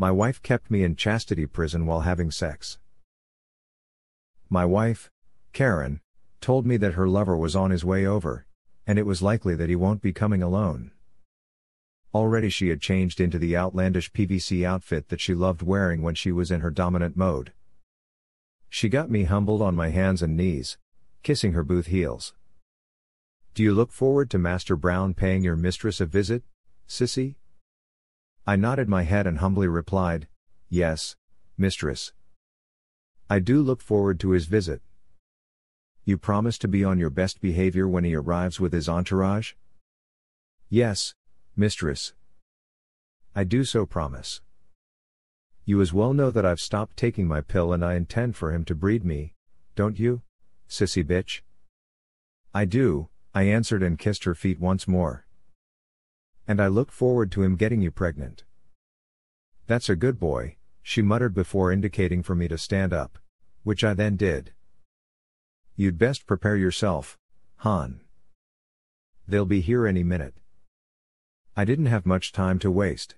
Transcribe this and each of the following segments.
My wife kept me in chastity prison while having sex. My wife, Karen, told me that her lover was on his way over, and it was likely that he won't be coming alone. Already she had changed into the outlandish PVC outfit that she loved wearing when she was in her dominant mode. She got me humbled on my hands and knees, kissing her booth heels. Do you look forward to Master Brown paying your mistress a visit, sissy? I nodded my head and humbly replied, Yes, mistress. I do look forward to his visit. You promise to be on your best behavior when he arrives with his entourage? Yes, mistress. I do so promise. You as well know that I've stopped taking my pill and I intend for him to breed me, don't you, sissy bitch? I do, I answered and kissed her feet once more. And I look forward to him getting you pregnant. That's a good boy, she muttered before indicating for me to stand up, which I then did. You'd best prepare yourself, Han. They'll be here any minute. I didn't have much time to waste.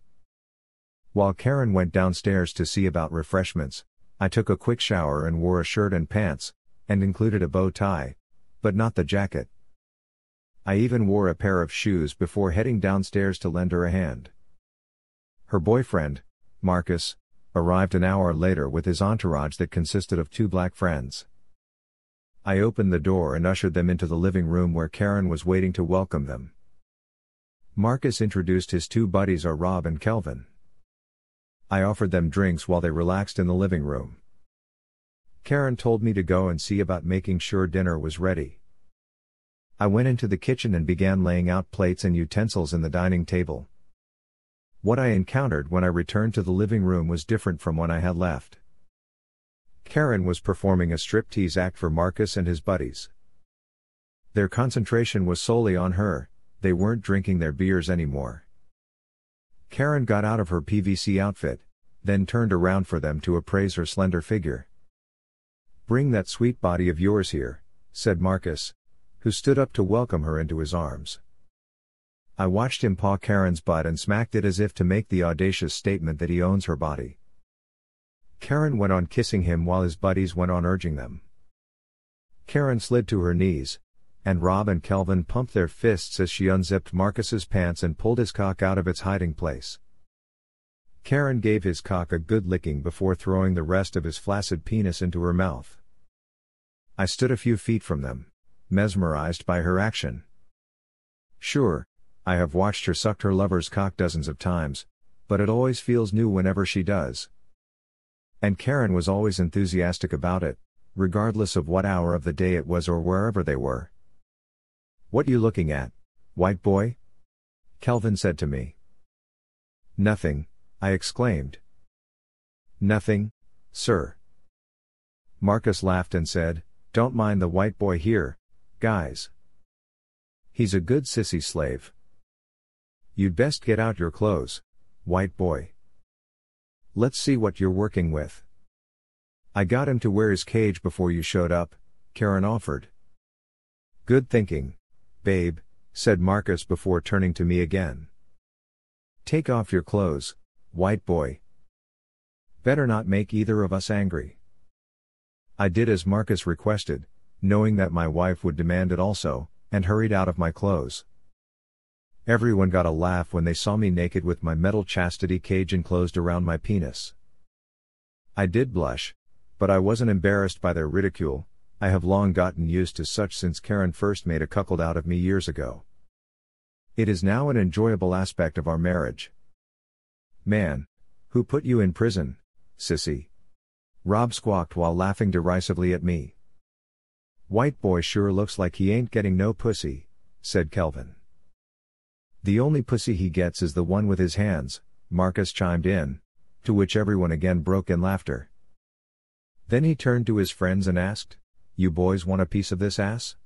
While Karen went downstairs to see about refreshments, I took a quick shower and wore a shirt and pants, and included a bow tie, but not the jacket. I even wore a pair of shoes before heading downstairs to lend her a hand. Her boyfriend, Marcus, arrived an hour later with his entourage that consisted of two black friends. I opened the door and ushered them into the living room where Karen was waiting to welcome them. Marcus introduced his two buddies are Rob and Kelvin. I offered them drinks while they relaxed in the living room. Karen told me to go and see about making sure dinner was ready. I went into the kitchen and began laying out plates and utensils in the dining table. What I encountered when I returned to the living room was different from when I had left. Karen was performing a striptease act for Marcus and his buddies. Their concentration was solely on her, they weren't drinking their beers anymore. Karen got out of her PVC outfit, then turned around for them to appraise her slender figure. Bring that sweet body of yours here, said Marcus, who stood up to welcome her into his arms. I watched him paw Karen's butt and smacked it as if to make the audacious statement that he owns her body. Karen went on kissing him while his buddies went on urging them. Karen slid to her knees, and Rob and Kelvin pumped their fists as she unzipped Marcus's pants and pulled his cock out of its hiding place. Karen gave his cock a good licking before throwing the rest of his flaccid penis into her mouth. I stood a few feet from them mesmerized by her action. Sure, I have watched her suck her lover's cock dozens of times, but it always feels new whenever she does. And Karen was always enthusiastic about it, regardless of what hour of the day it was or wherever they were. What you looking at, white boy? Kelvin said to me. Nothing, I exclaimed. Nothing, sir. Marcus laughed and said, Don't mind the white boy here, Guys. He's a good sissy slave. You'd best get out your clothes, white boy. Let's see what you're working with. I got him to wear his cage before you showed up, Karen offered. Good thinking, babe, said Marcus before turning to me again. Take off your clothes, white boy. Better not make either of us angry. I did as Marcus requested, knowing that my wife would demand it also, and hurried out of my clothes. Everyone got a laugh when they saw me naked with my metal chastity cage enclosed around my penis. I did blush, but I wasn't embarrassed by their ridicule, I have long gotten used to such since Karen first made a cuckold out of me years ago. It is now an enjoyable aspect of our marriage. Man, who put you in prison, sissy? Rob squawked while laughing derisively at me. White boy sure looks like he ain't getting no pussy, said Kelvin. The only pussy he gets is the one with his hands, Marcus chimed in, to which everyone again broke in laughter. Then he turned to his friends and asked, You boys want a piece of this ass?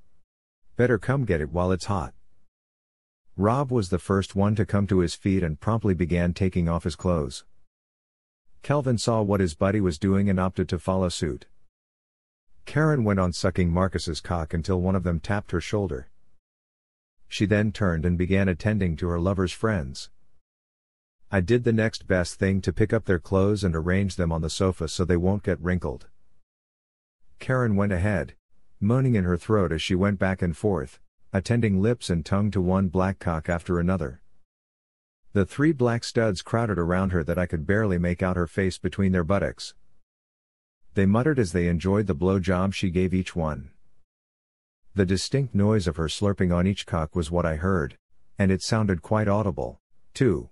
Better come get it while it's hot. Rob was the first one to come to his feet and promptly began taking off his clothes. Kelvin saw what his buddy was doing and opted to follow suit. Karen went on sucking Marcus's cock until one of them tapped her shoulder. She then turned and began attending to her lover's friends. I did the next best thing to pick up their clothes and arrange them on the sofa so they won't get wrinkled. Karen went ahead, moaning in her throat as she went back and forth, attending lips and tongue to one black cock after another. The three black studs crowded around her that I could barely make out her face between their buttocks. They muttered as they enjoyed the blow job she gave each one. The distinct noise of her slurping on each cock was what I heard, and it sounded quite audible, too.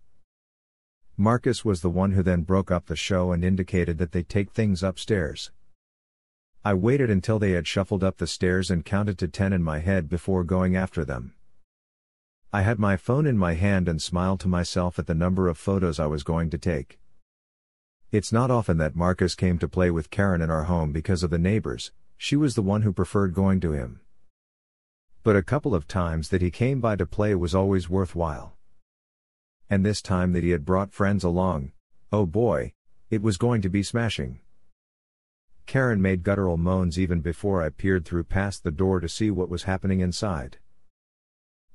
Marcus was the one who then broke up the show and indicated that they take things upstairs. I waited until they had shuffled up the stairs and counted to ten in my head before going after them. I had my phone in my hand and smiled to myself at the number of photos I was going to take. It's not often that Marcus came to play with Karen in our home because of the neighbors, she was the one who preferred going to him. But a couple of times that he came by to play was always worthwhile. And this time that he had brought friends along, oh boy, it was going to be smashing. Karen made guttural moans even before I peered through past the door to see what was happening inside.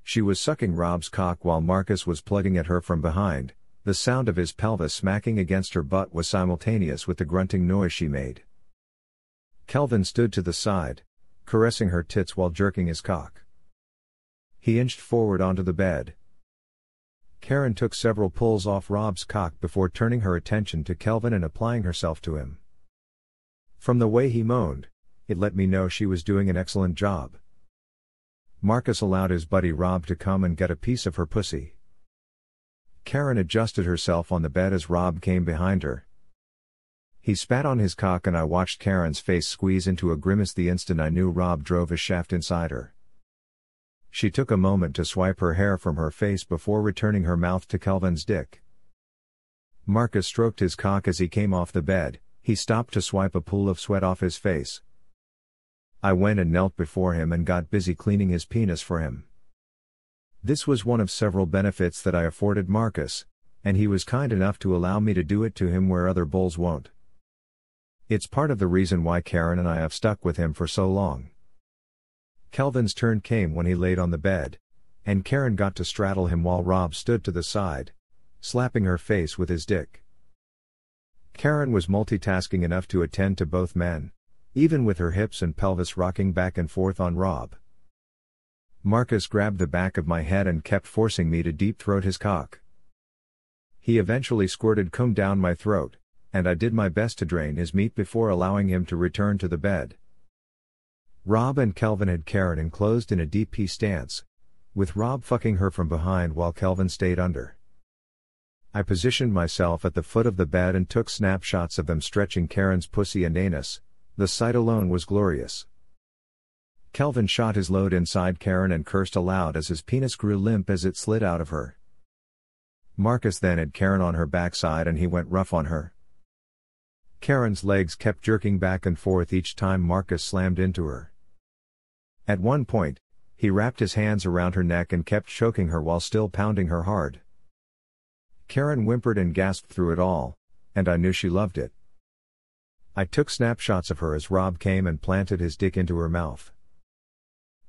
She was sucking Rob's cock while Marcus was plugging at her from behind, the sound of his pelvis smacking against her butt was simultaneous with the grunting noise she made. Kelvin stood to the side, caressing her tits while jerking his cock. He inched forward onto the bed. Karen took several pulls off Rob's cock before turning her attention to Kelvin and applying herself to him. From the way he moaned, it let me know she was doing an excellent job. Marcus allowed his buddy Rob to come and get a piece of her pussy. Karen adjusted herself on the bed as Rob came behind her. He spat on his cock and I watched Karen's face squeeze into a grimace the instant I knew Rob drove a shaft inside her. She took a moment to swipe her hair from her face before returning her mouth to Kelvin's dick. Marcus stroked his cock as he came off the bed, he stopped to swipe a pool of sweat off his face. I went and knelt before him and got busy cleaning his penis for him. This was one of several benefits that I afforded Marcus, and he was kind enough to allow me to do it to him where other bulls won't. It's part of the reason why Karen and I have stuck with him for so long. Kelvin's turn came when he laid on the bed, and Karen got to straddle him while Rob stood to the side, slapping her face with his dick. Karen was multitasking enough to attend to both men, even with her hips and pelvis rocking back and forth on Rob. Marcus grabbed the back of my head and kept forcing me to deep throat his cock. He eventually squirted cum down my throat, and I did my best to drain his meat before allowing him to return to the bed. Rob and Kelvin had Karen enclosed in a DP stance, with Rob fucking her from behind while Kelvin stayed under. I positioned myself at the foot of the bed and took snapshots of them stretching Karen's pussy and anus. The sight alone was glorious. Kelvin shot his load inside Karen and cursed aloud as his penis grew limp as it slid out of her. Marcus then had Karen on her backside and he went rough on her. Karen's legs kept jerking back and forth each time Marcus slammed into her. At one point, he wrapped his hands around her neck and kept choking her while still pounding her hard. Karen whimpered and gasped through it all, and I knew she loved it. I took snapshots of her as Rob came and planted his dick into her mouth.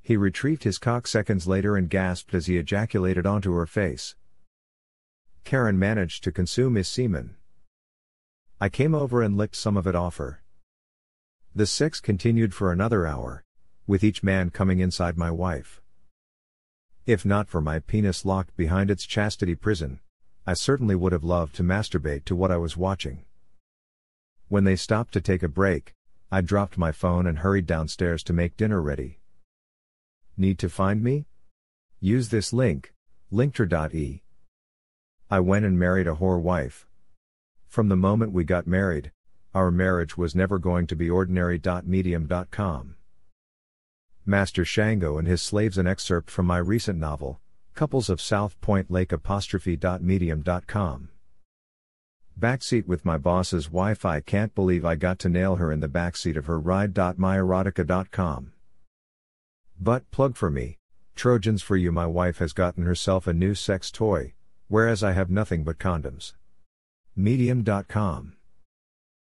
He retrieved his cock seconds later and gasped as he ejaculated onto her face. Karen managed to consume his semen. I came over and licked some of it off her. The sex continued for another hour, with each man coming inside my wife. If not for my penis locked behind its chastity prison, I certainly would have loved to masturbate to what I was watching. When they stopped to take a break, I dropped my phone and hurried downstairs to make dinner ready. Need to find me? Use this link, linktr.e. I went and married a whore wife. From the moment we got married, our marriage was never going to be ordinary.medium.com. Master Shango and his slaves an excerpt from my recent novel, Couples of South Point Lake apostrophe.medium.com. Backseat with my boss's wife. I can't believe I got to nail her in the backseat of her ride.myerotica.com. Butt plug for me, Trojans for you. My wife has gotten herself a new sex toy, whereas I have nothing but condoms. Medium.com